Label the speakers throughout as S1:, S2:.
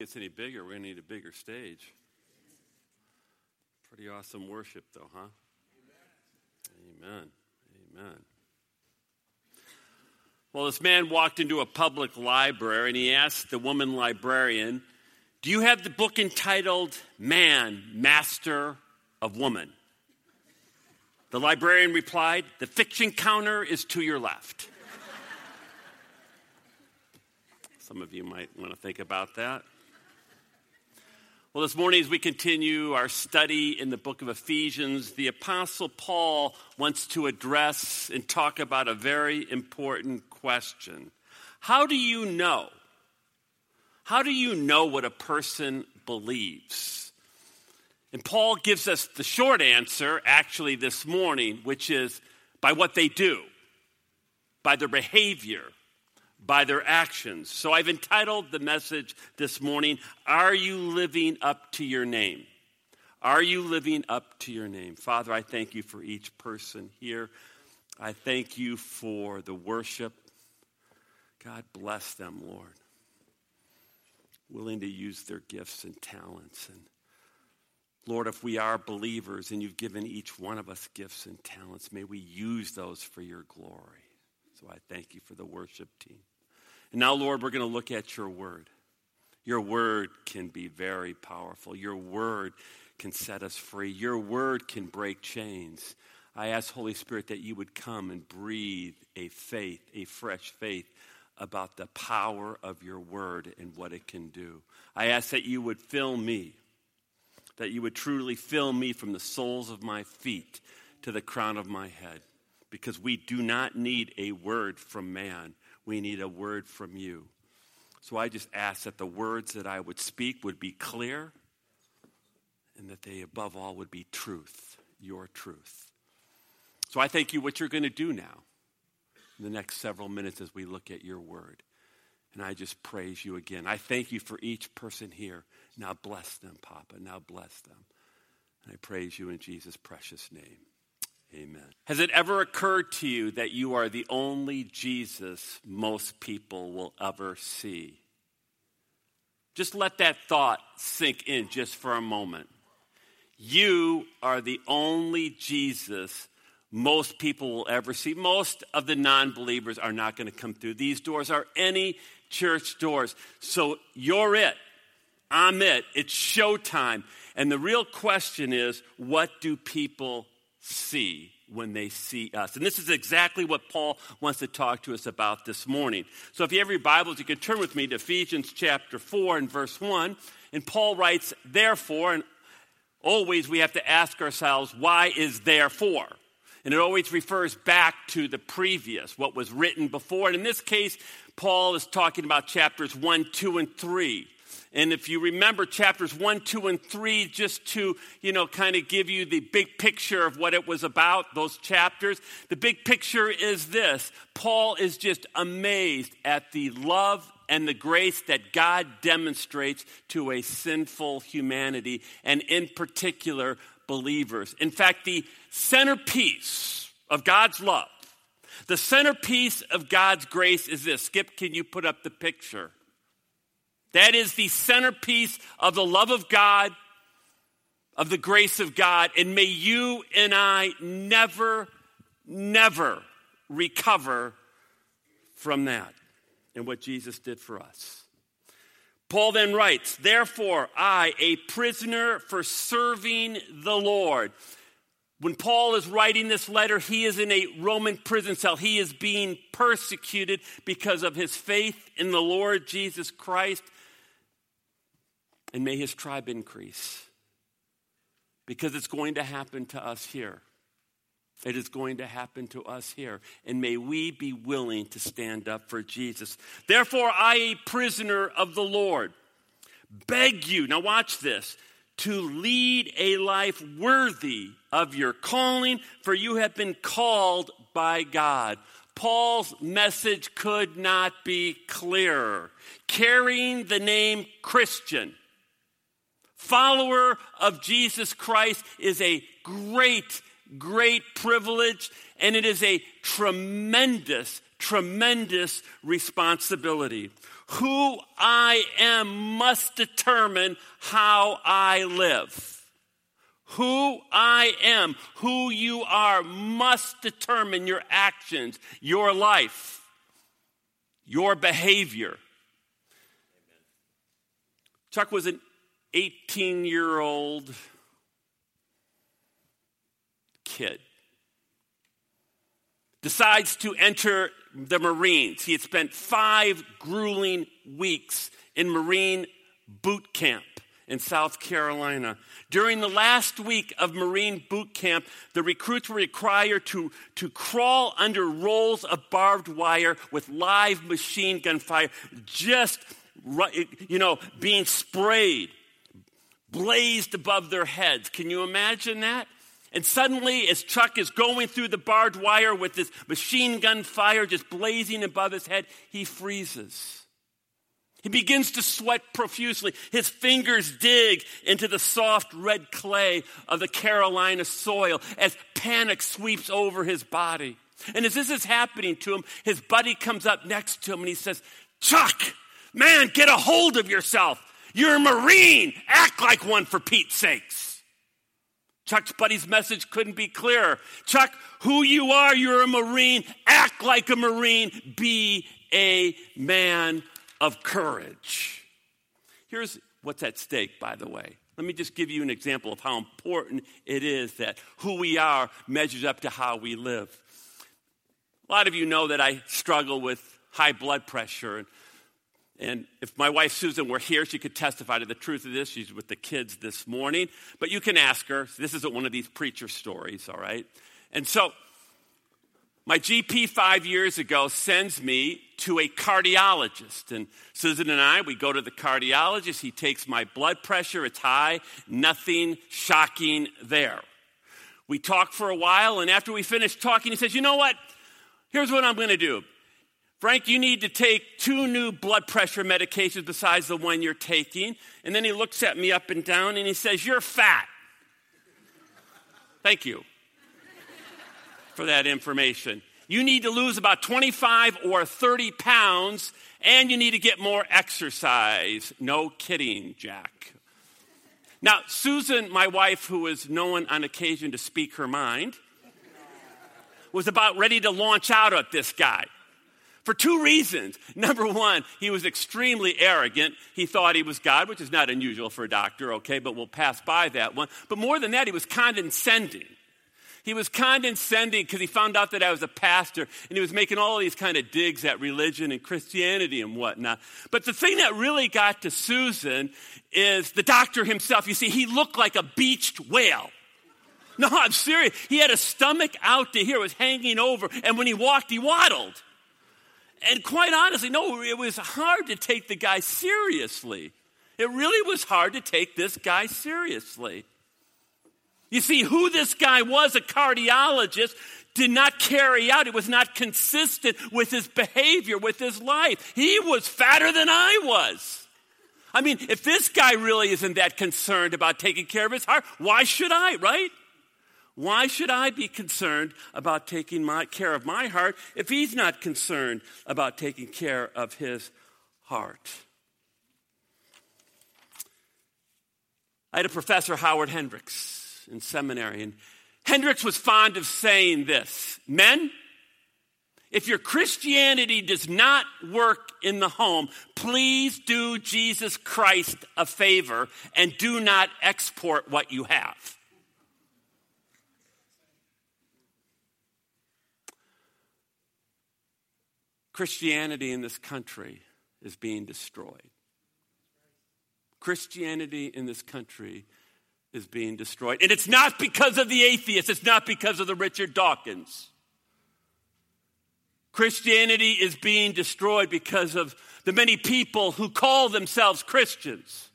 S1: gets any bigger, we're going to need a bigger stage. Pretty awesome worship, though, huh? Amen. Amen. Well, this man walked into a public library and he asked the woman librarian, Do you have the book entitled Man, Master of Woman? The librarian replied, The fiction counter is to your left. Some of you might want to think about that. Well, this morning, as we continue our study in the book of Ephesians, the Apostle Paul wants to address and talk about a very important question How do you know? How do you know what a person believes? And Paul gives us the short answer, actually, this morning, which is by what they do, by their behavior, by their actions. So I've entitled the message this morning, Are You Living Up to Your Name? Are you living up to your name? Father, I thank you for each person here. I thank you for the worship. God bless them, Lord. Willing to use their gifts and talents. And Lord, if we are believers and you've given each one of us gifts and talents, may we use those for your glory. So I thank you for the worship team. And now, Lord, we're going to look at your word. Your word can be very powerful. Your word can set us free. Your word can break chains. I ask, Holy Spirit, that you would come and breathe a faith, a fresh faith about the power of your word and what it can do. I ask that you would fill me, that you would truly fill me from the soles of my feet to the crown of my head, because we do not need a word from man. We need a word from you. So I just ask that the words that I would speak would be clear and that they, above all, would be truth, your truth. So I thank you what you're going to do now in the next several minutes as we look at your word. And I just praise you again. I thank you for each person here. Now bless them, Papa. Now bless them. And I praise you in Jesus' precious name. Amen. Has it ever occurred to you that you are the only Jesus most people will ever see? Just let that thought sink in just for a moment. You are the only Jesus most people will ever see. Most of the non believers are not going to come through these doors or any church doors. So you're it. I'm it. It's showtime. And the real question is what do people see when they see us. And this is exactly what Paul wants to talk to us about this morning. So if you have your Bibles, you can turn with me to Ephesians chapter 4 and verse 1. And Paul writes, Therefore, and always we have to ask ourselves, why is therefore? And it always refers back to the previous, what was written before. And in this case, Paul is talking about chapters 1, 2, and 3 and if you remember chapters 1, 2, and 3, just to, you know, kind of give you the big picture of what it was about, those chapters, the big picture is this Paul is just amazed at the love and the grace that God demonstrates to a sinful humanity, and in particular, believers. In fact, the centerpiece of God's love, the centerpiece of God's grace is this. Skip, can you put up the picture? That is the centerpiece of the love of God, of the grace of God. And may you and I never, never recover from that and what Jesus did for us. Paul then writes, Therefore, I, a prisoner for serving the Lord. When Paul is writing this letter, he is in a Roman prison cell. He is being persecuted because of his faith in the Lord Jesus Christ and may his tribe increase. Because it's going to happen to us here. It is going to happen to us here. And may we be willing to stand up for Jesus. Therefore, I, a prisoner of the Lord, beg you, now watch this, to lead a life worthy of your calling, for you have been called by God. Paul's message could not be clearer. Carrying the name Christian follower of Jesus Christ is a great, great privilege, and it is a tremendous, tremendous responsibility. Who I am must determine how I live. Who I am, who you are, must determine your actions, your life, your behavior. Chuck was an 18 year old kid decides to enter the Marines. He had spent five grueling weeks in Marine boot camp in South Carolina. During the last week of Marine boot camp, the recruits were required to, to crawl under rolls of barbed wire with live machine gun fire, just, you know, being sprayed blazed above their heads. Can you imagine that? And suddenly, as Chuck is going through the barbed wire with this machine gun fire just blazing above his head, he freezes. He begins to sweat profusely. His fingers dig into the soft red clay of the Carolina soil as panic sweeps over his body. And as this is happening to him, his buddy comes up next to him and he says, Chuck, man, get a hold of yourself. You're a Marine. Act like one for Pete's sakes. Chuck's buddy's message couldn't be clearer. Chuck, who you are, you're a Marine. Act like a Marine. Be a man of courage. Here's what's at stake, by the way. Let me just give you an example of how important it is that who we are measures up to how we live. A lot of you know that I struggle with high blood pressure. And and if my wife Susan were here, she could testify to the truth of this. She's with the kids this morning. But you can ask her. This isn't one of these preacher stories, all right? And so, my GP five years ago sends me to a cardiologist. And Susan and I, we go to the cardiologist. He takes my blood pressure, it's high, nothing shocking there. We talk for a while, and after we finish talking, he says, You know what? Here's what I'm going to do. Frank, you need to take two new blood pressure medications besides the one you're taking. And then he looks at me up and down and he says, You're fat. Thank you for that information. You need to lose about 25 or 30 pounds and you need to get more exercise. No kidding, Jack. Now, Susan, my wife, who is known on occasion to speak her mind, was about ready to launch out at this guy for two reasons. Number one, he was extremely arrogant. He thought he was God, which is not unusual for a doctor, okay, but we'll pass by that one. But more than that, he was condescending. He was condescending because he found out that I was a pastor and he was making all these kind of digs at religion and Christianity and whatnot. But the thing that really got to Susan is the doctor himself. You see, he looked like a beached whale. No, I'm serious. He had a stomach out to here, was hanging over, and when he walked, he waddled and quite honestly, no, it was hard to take the guy seriously. It really was hard to take this guy seriously. You see, who this guy was, a cardiologist, did not carry out. It was not consistent with his behavior, with his life. He was fatter than I was. I mean, if this guy really isn't that concerned about taking care of his heart, why should I, right? Why should I be concerned about taking my, care of my heart if he's not concerned about taking care of his heart? I had a professor, Howard Hendricks, in seminary, and Hendricks was fond of saying this Men, if your Christianity does not work in the home, please do Jesus Christ a favor and do not export what you have. Christianity in this country is being destroyed. Christianity in this country is being destroyed. And it's not because of the atheists, it's not because of the Richard Dawkins. Christianity is being destroyed because of the many people who call themselves Christians,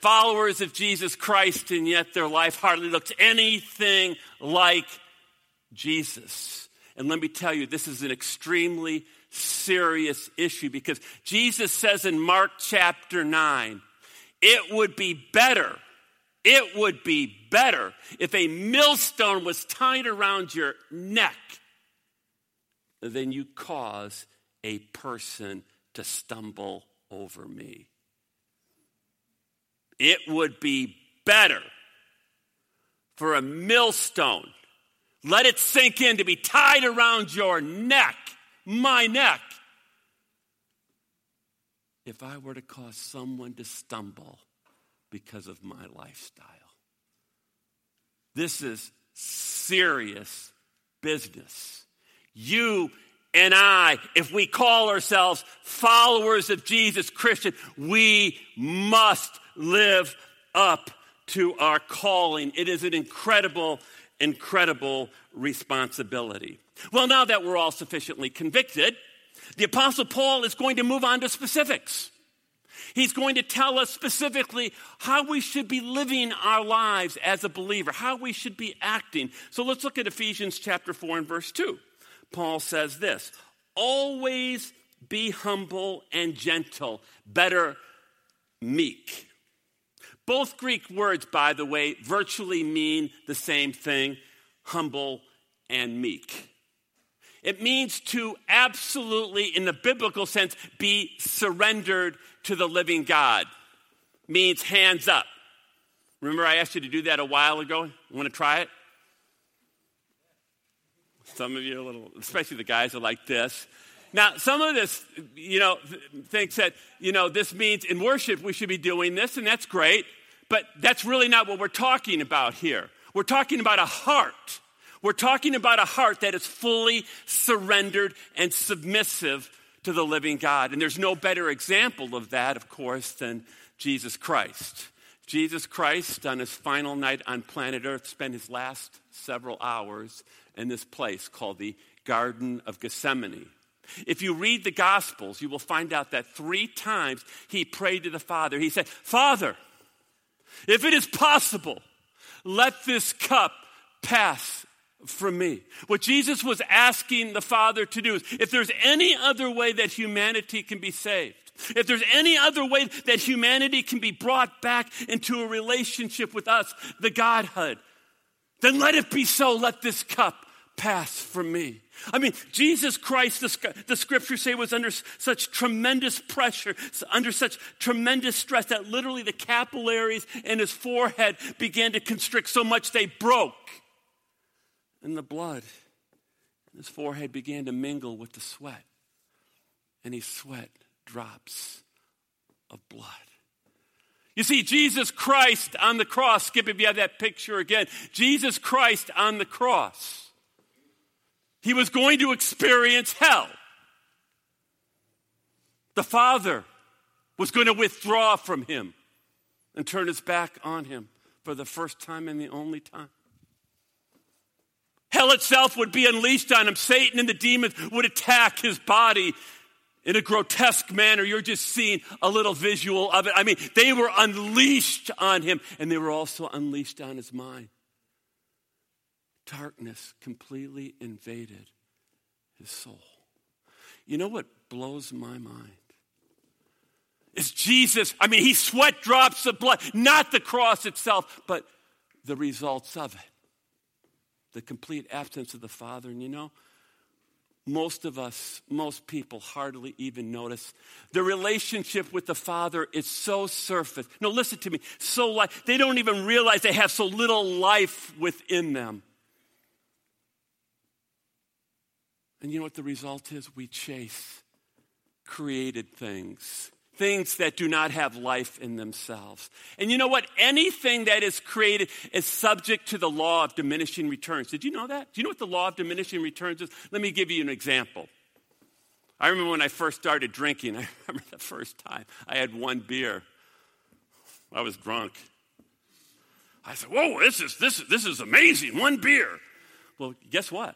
S1: followers of Jesus Christ, and yet their life hardly looks anything like Jesus. And let me tell you, this is an extremely serious issue because Jesus says in Mark chapter 9, it would be better, it would be better if a millstone was tied around your neck than you cause a person to stumble over me. It would be better for a millstone, let it sink in, to be tied around your neck my neck if I were to cause someone to stumble because of my lifestyle. This is serious business. You and I, if we call ourselves followers of Jesus Christian, we must live up to our calling. It is an incredible, incredible responsibility. Well, now that we're all sufficiently convicted, the Apostle Paul is going to move on to specifics. He's going to tell us specifically how we should be living our lives as a believer, how we should be acting. So let's look at Ephesians chapter 4 and verse 2. Paul says this Always be humble and gentle, better, meek. Both Greek words, by the way, virtually mean the same thing humble and meek. It means to absolutely, in the biblical sense, be surrendered to the living God. It means hands up. Remember, I asked you to do that a while ago? Want to try it? Some of you, a little, especially the guys, are like this. Now, some of this, you know, thinks that, you know, this means in worship we should be doing this, and that's great, but that's really not what we're talking about here. We're talking about a heart we're talking about a heart that is fully surrendered and submissive to the living God. And there's no better example of that, of course, than Jesus Christ. Jesus Christ, on his final night on planet Earth, spent his last several hours in this place called the Garden of Gethsemane. If you read the Gospels, you will find out that three times he prayed to the Father. He said, Father, if it is possible, let this cup pass from me. What Jesus was asking the Father to do is if there's any other way that humanity can be saved, if there's any other way that humanity can be brought back into a relationship with us, the Godhood, then let it be so. Let this cup pass from me. I mean, Jesus Christ, the, the scriptures say, was under such tremendous pressure, under such tremendous stress that literally the capillaries in his forehead began to constrict so much they broke and the blood. his forehead began to mingle with the sweat, and he sweat drops of blood. You see, Jesus Christ on the cross, skip if you have that picture again. Jesus Christ on the cross. He was going to experience hell. The Father was going to withdraw from him and turn his back on him for the first time and the only time. Hell itself would be unleashed on him. Satan and the demons would attack his body in a grotesque manner. You're just seeing a little visual of it. I mean, they were unleashed on him, and they were also unleashed on his mind. Darkness completely invaded his soul. You know what blows my mind? Is Jesus, I mean, he sweat drops of blood, not the cross itself, but the results of it the complete absence of the Father. And you know, most of us, most people hardly even notice. The relationship with the Father is so surface. No, listen to me. So light. They don't even realize they have so little life within them. And you know what the result is? We chase created things, things that do not have life in themselves. And you know what? Anything that is created is subject to the law of diminishing returns. Did you know that? Do you know what the law of diminishing returns is? Let me give you an example. I remember when I first started drinking, I remember the first time I had one beer. I was drunk. I said, Whoa, this is, this, this is amazing, one beer. Well, guess what?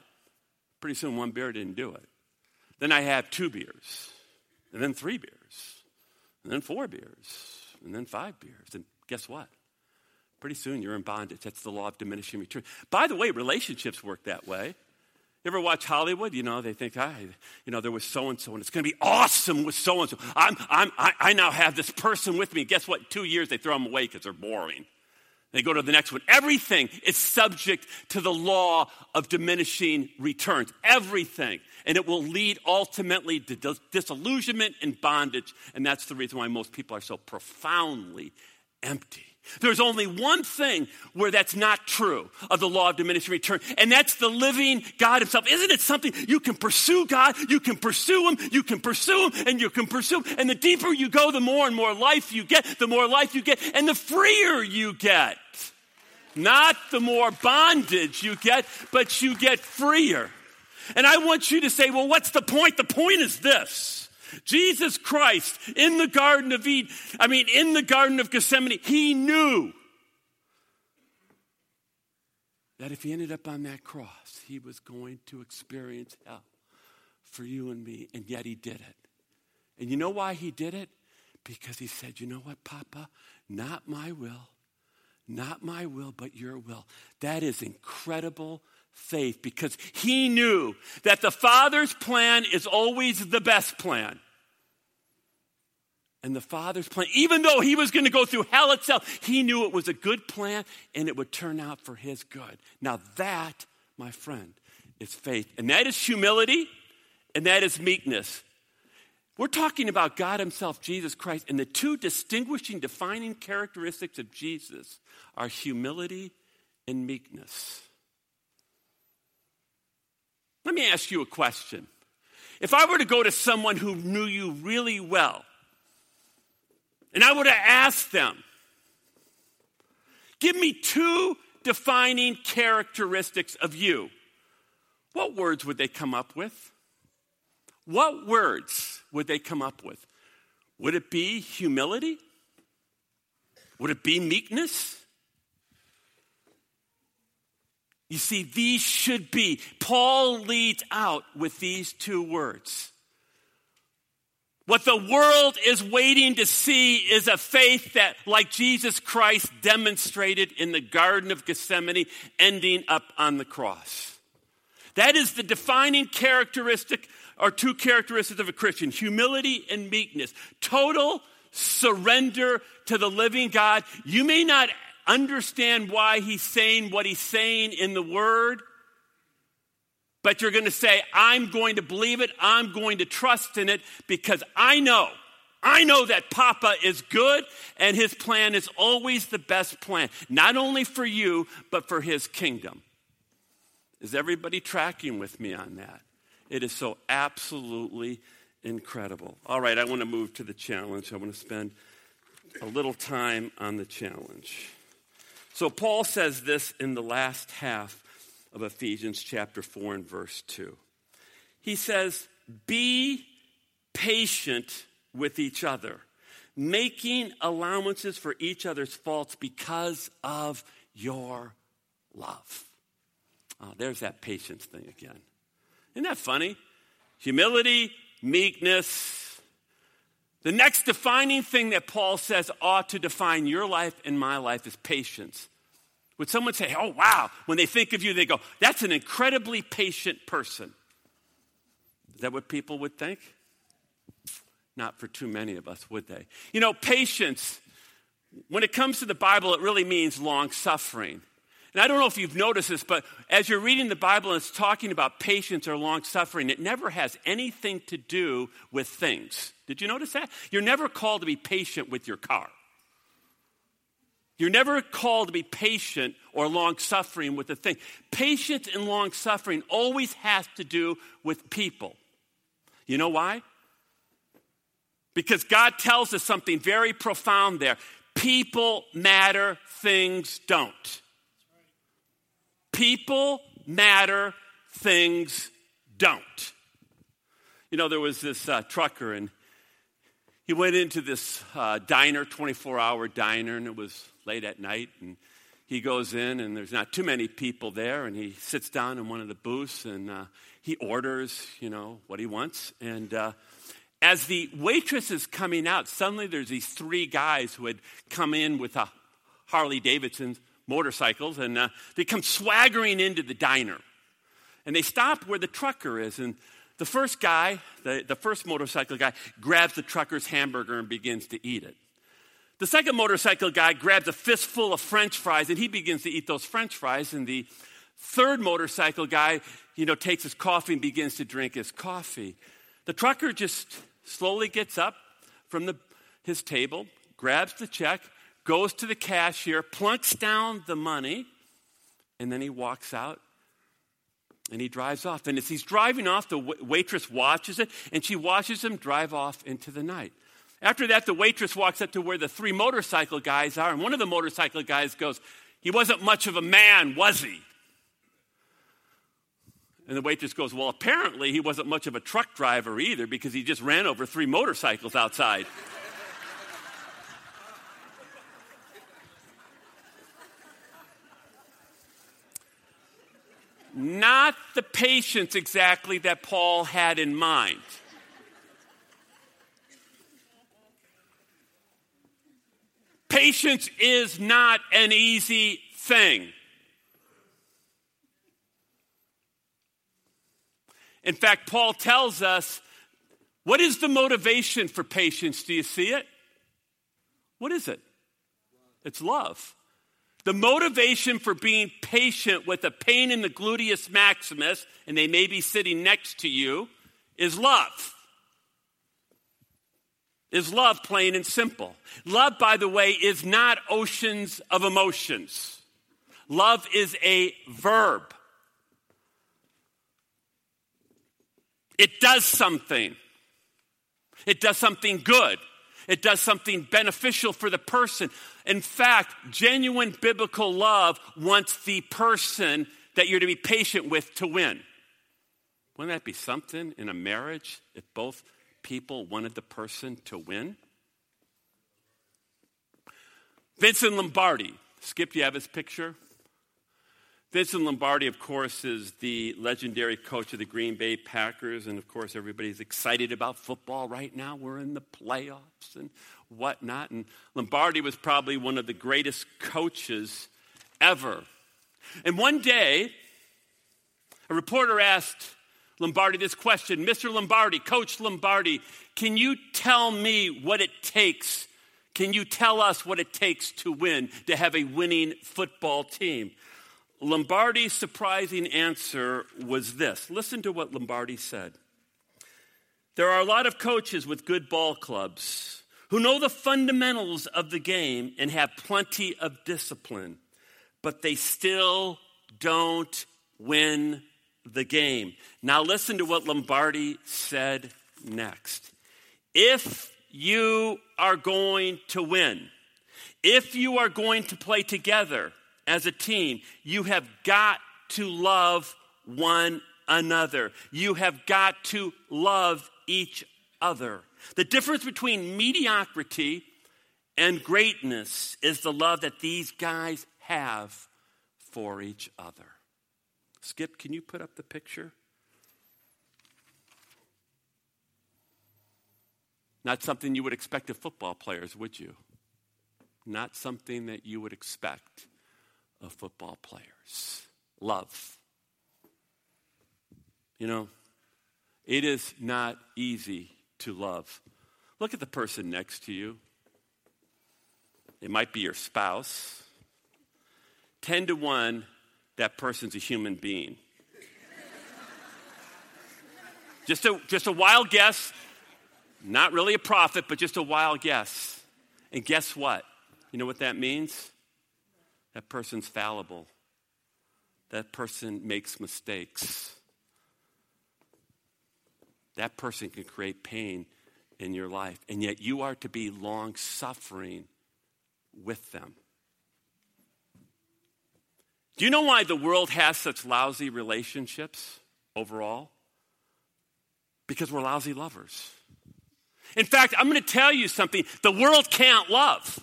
S1: Pretty soon, one beer didn't do it. Then I had two beers, and then three beers and then four beers, and then five beers. And guess what? Pretty soon you're in bondage. That's the law of diminishing returns. By the way, relationships work that way. You ever watch Hollywood? You know, they think, I, ah, you know, there was so and so, and it's going to be awesome with so and so. I'm, I'm, I, I now have this person with me. Guess what? Two years they throw them away because they're boring. They go to the next one. Everything is subject to the law of diminishing returns. Everything. And it will lead ultimately to disillusionment and bondage. And that's the reason why most people are so profoundly empty. There's only one thing where that's not true of the law of diminishing return, and that's the living God Himself. Isn't it something you can pursue God, you can pursue Him, you can pursue Him, and you can pursue Him. And the deeper you go, the more and more life you get, the more life you get, and the freer you get. Not the more bondage you get, but you get freer. And I want you to say, well, what's the point? The point is this Jesus Christ in the Garden of Eden, I mean, in the Garden of Gethsemane, he knew that if he ended up on that cross, he was going to experience hell for you and me, and yet he did it. And you know why he did it? Because he said, You know what, Papa? Not my will, not my will, but your will. That is incredible faith because he knew that the Father's plan is always the best plan. And the Father's plan, even though he was going to go through hell itself, he knew it was a good plan and it would turn out for his good. Now, that, my friend, is faith. And that is humility and that is meekness. We're talking about God Himself, Jesus Christ, and the two distinguishing, defining characteristics of Jesus are humility and meekness. Let me ask you a question. If I were to go to someone who knew you really well, and I were to ask them, give me two defining characteristics of you, what words would they come up with? What words would they come up with? Would it be humility? Would it be meekness? You see, these should be. Paul leads out with these two words. What the world is waiting to see is a faith that, like Jesus Christ demonstrated in the Garden of Gethsemane, ending up on the cross. That is the defining characteristic, or two characteristics of a Christian humility and meekness. Total surrender to the living God. You may not understand why he's saying what he's saying in the word, but you're going to say, I'm going to believe it, I'm going to trust in it because I know, I know that Papa is good and his plan is always the best plan, not only for you, but for his kingdom. Is everybody tracking with me on that? It is so absolutely incredible. All right, I want to move to the challenge. I want to spend a little time on the challenge. So Paul says this in the last half of Ephesians chapter 4 and verse 2. He says, Be patient with each other, making allowances for each other's faults because of your love. Oh, there's that patience thing again. Isn't that funny? Humility, meekness, the next defining thing that Paul says ought to define your life and my life is patience. Would someone say, oh, wow, when they think of you, they go, that's an incredibly patient person? Is that what people would think? Not for too many of us, would they? You know, patience, when it comes to the Bible, it really means long suffering. And I don't know if you've noticed this, but as you're reading the Bible and it's talking about patience or long suffering, it never has anything to do with things. Did you notice that? You're never called to be patient with your car. You're never called to be patient or long suffering with a thing. Patience and long suffering always has to do with people. You know why? Because God tells us something very profound there. People matter, things don't. People matter, things don't. You know, there was this uh, trucker and he went into this uh, diner, 24 hour diner, and it was late at night. And he goes in, and there's not too many people there. And he sits down in one of the booths and uh, he orders, you know, what he wants. And uh, as the waitress is coming out, suddenly there's these three guys who had come in with a uh, Harley Davidson motorcycles, and uh, they come swaggering into the diner. And they stop where the trucker is, and the first guy, the, the first motorcycle guy, grabs the trucker's hamburger and begins to eat it. The second motorcycle guy grabs a fistful of french fries and he begins to eat those french fries. And the third motorcycle guy, you know, takes his coffee and begins to drink his coffee. The trucker just slowly gets up from the, his table, grabs the check, goes to the cashier, plunks down the money, and then he walks out and he drives off. And as he's driving off, the waitress watches it, and she watches him drive off into the night. After that, the waitress walks up to where the three motorcycle guys are, and one of the motorcycle guys goes, He wasn't much of a man, was he? And the waitress goes, Well, apparently he wasn't much of a truck driver either because he just ran over three motorcycles outside. Not the patience exactly that Paul had in mind. Patience is not an easy thing. In fact, Paul tells us what is the motivation for patience? Do you see it? What is it? It's love. The motivation for being patient with a pain in the gluteus maximus, and they may be sitting next to you, is love. Is love plain and simple? Love, by the way, is not oceans of emotions. Love is a verb, it does something, it does something good. It does something beneficial for the person. In fact, genuine biblical love wants the person that you're to be patient with to win. Wouldn't that be something in a marriage if both people wanted the person to win? Vincent Lombardi. Skip, you have his picture? Vincent Lombardi, of course, is the legendary coach of the Green Bay Packers. And of course, everybody's excited about football right now. We're in the playoffs and whatnot. And Lombardi was probably one of the greatest coaches ever. And one day, a reporter asked Lombardi this question Mr. Lombardi, Coach Lombardi, can you tell me what it takes? Can you tell us what it takes to win, to have a winning football team? Lombardi's surprising answer was this listen to what Lombardi said. There are a lot of coaches with good ball clubs who know the fundamentals of the game and have plenty of discipline, but they still don't win the game. Now, listen to what Lombardi said next. If you are going to win, if you are going to play together, as a team, you have got to love one another. You have got to love each other. The difference between mediocrity and greatness is the love that these guys have for each other. Skip, can you put up the picture? Not something you would expect of football players, would you? Not something that you would expect of football players love. You know, it is not easy to love. Look at the person next to you. It might be your spouse. 10 to 1, that person's a human being. just, a, just a wild guess, not really a prophet, but just a wild guess. And guess what? You know what that means? That person's fallible. That person makes mistakes. That person can create pain in your life. And yet you are to be long suffering with them. Do you know why the world has such lousy relationships overall? Because we're lousy lovers. In fact, I'm going to tell you something the world can't love.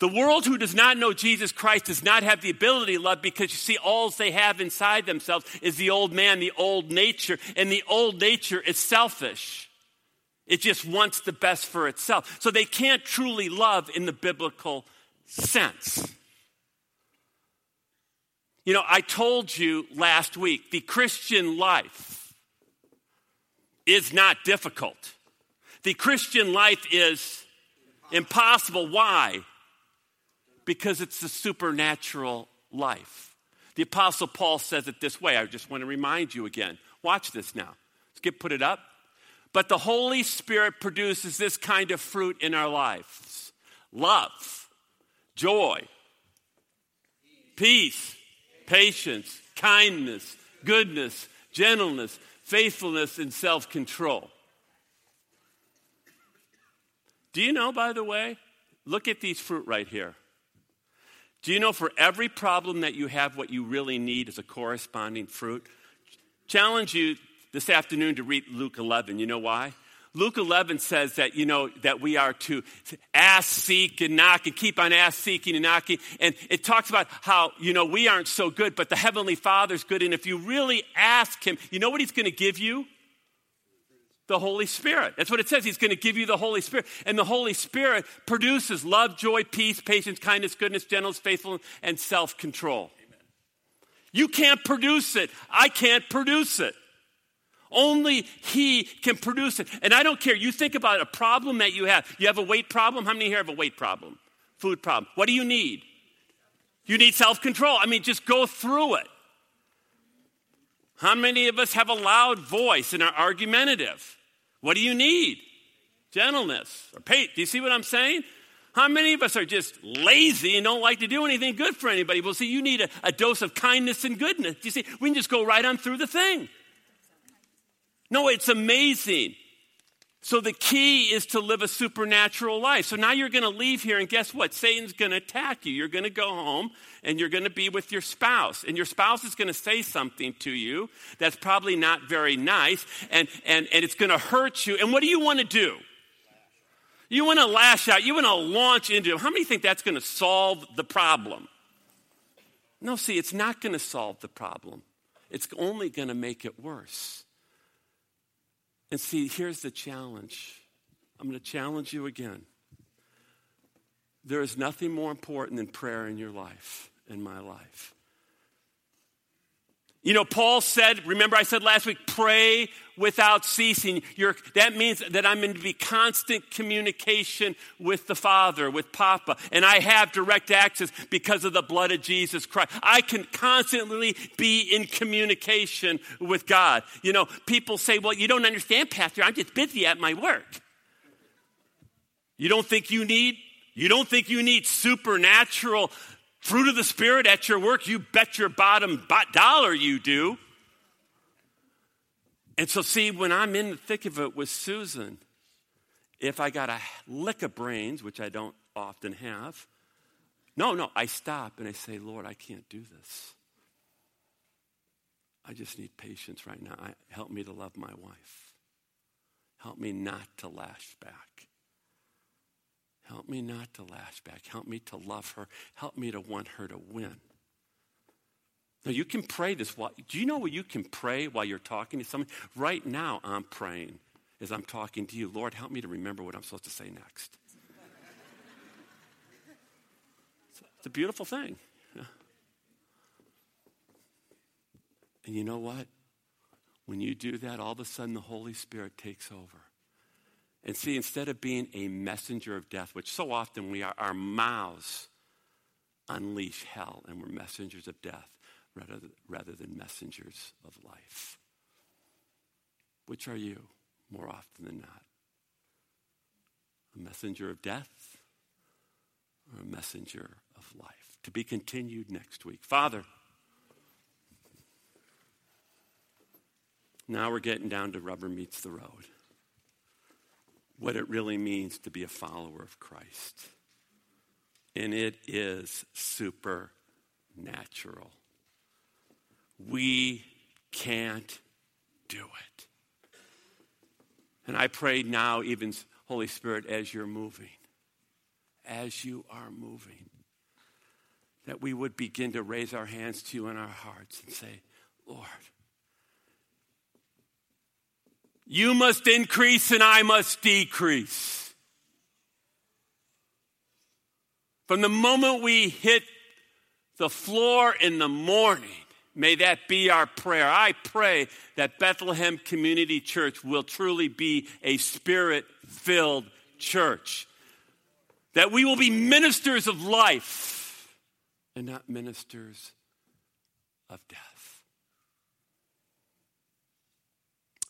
S1: The world who does not know Jesus Christ does not have the ability to love because you see, all they have inside themselves is the old man, the old nature, and the old nature is selfish. It just wants the best for itself. So they can't truly love in the biblical sense. You know, I told you last week the Christian life is not difficult. The Christian life is impossible. Why? because it's the supernatural life. The Apostle Paul says it this way. I just want to remind you again. Watch this now. Let's get put it up. But the Holy Spirit produces this kind of fruit in our lives love, joy, peace, patience, kindness, goodness, gentleness, faithfulness, and self control. Do you know, by the way? Look at these fruit right here. Do you know for every problem that you have, what you really need is a corresponding fruit? Challenge you this afternoon to read Luke 11. You know why? Luke 11 says that, you know, that we are to ask, seek, and knock, and keep on ask, seeking, and knocking. And it talks about how, you know, we aren't so good, but the Heavenly Father's good. And if you really ask Him, you know what He's going to give you? the Holy Spirit. That's what it says. He's going to give you the Holy Spirit. And the Holy Spirit produces love, joy, peace, patience, kindness, goodness, gentleness, faithfulness, and self control. You can't produce it. I can't produce it. Only He can produce it. And I don't care. You think about a problem that you have. You have a weight problem? How many here have a weight problem? Food problem. What do you need? You need self control. I mean, just go through it. How many of us have a loud voice and are argumentative? What do you need? Gentleness or patience. Do you see what I'm saying? How many of us are just lazy and don't like to do anything good for anybody? Well, see, you need a, a dose of kindness and goodness. You see, we can just go right on through the thing. No, it's amazing. So the key is to live a supernatural life. So now you're going to leave here, and guess what? Satan's going to attack you. You're going to go home, and you're going to be with your spouse. And your spouse is going to say something to you that's probably not very nice, and, and, and it's going to hurt you. And what do you want to do? You want to lash out. You want to launch into him. How many think that's going to solve the problem? No, see, it's not going to solve the problem. It's only going to make it worse. And see, here's the challenge. I'm going to challenge you again. There is nothing more important than prayer in your life, in my life. You know, Paul said, remember I said last week, pray without ceasing. You're, that means that I'm in to be constant communication with the Father, with Papa, and I have direct access because of the blood of Jesus Christ. I can constantly be in communication with God. You know, people say, well, you don't understand, Pastor. I'm just busy at my work. You don't think you need you don't think you need supernatural Fruit of the Spirit at your work, you bet your bottom dollar you do. And so, see, when I'm in the thick of it with Susan, if I got a lick of brains, which I don't often have, no, no, I stop and I say, Lord, I can't do this. I just need patience right now. help me to love my wife. Help me not to lash back. Help me not to lash back. Help me to love her. Help me to want her to win. Now, you can pray this. While, do you know what you can pray while you're talking to someone? Right now, I'm praying as I'm talking to you. Lord, help me to remember what I'm supposed to say next. it's a beautiful thing. And you know what? When you do that, all of a sudden the Holy Spirit takes over. And see, instead of being a messenger of death, which so often we are, our mouths unleash hell and we're messengers of death rather, rather than messengers of life. Which are you more often than not? A messenger of death or a messenger of life? To be continued next week. Father, now we're getting down to rubber meets the road what it really means to be a follower of Christ. And it is supernatural. We can't do it. And I pray now, even Holy Spirit, as you're moving, as you are moving, that we would begin to raise our hands to you in our hearts and say, Lord, you must increase and I must decrease. From the moment we hit the floor in the morning, may that be our prayer. I pray that Bethlehem Community Church will truly be a spirit filled church, that we will be ministers of life and not ministers of death.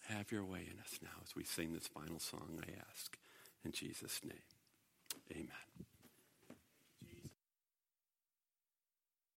S1: Have your way in us now as we sing this final song, I ask. In Jesus' name, amen.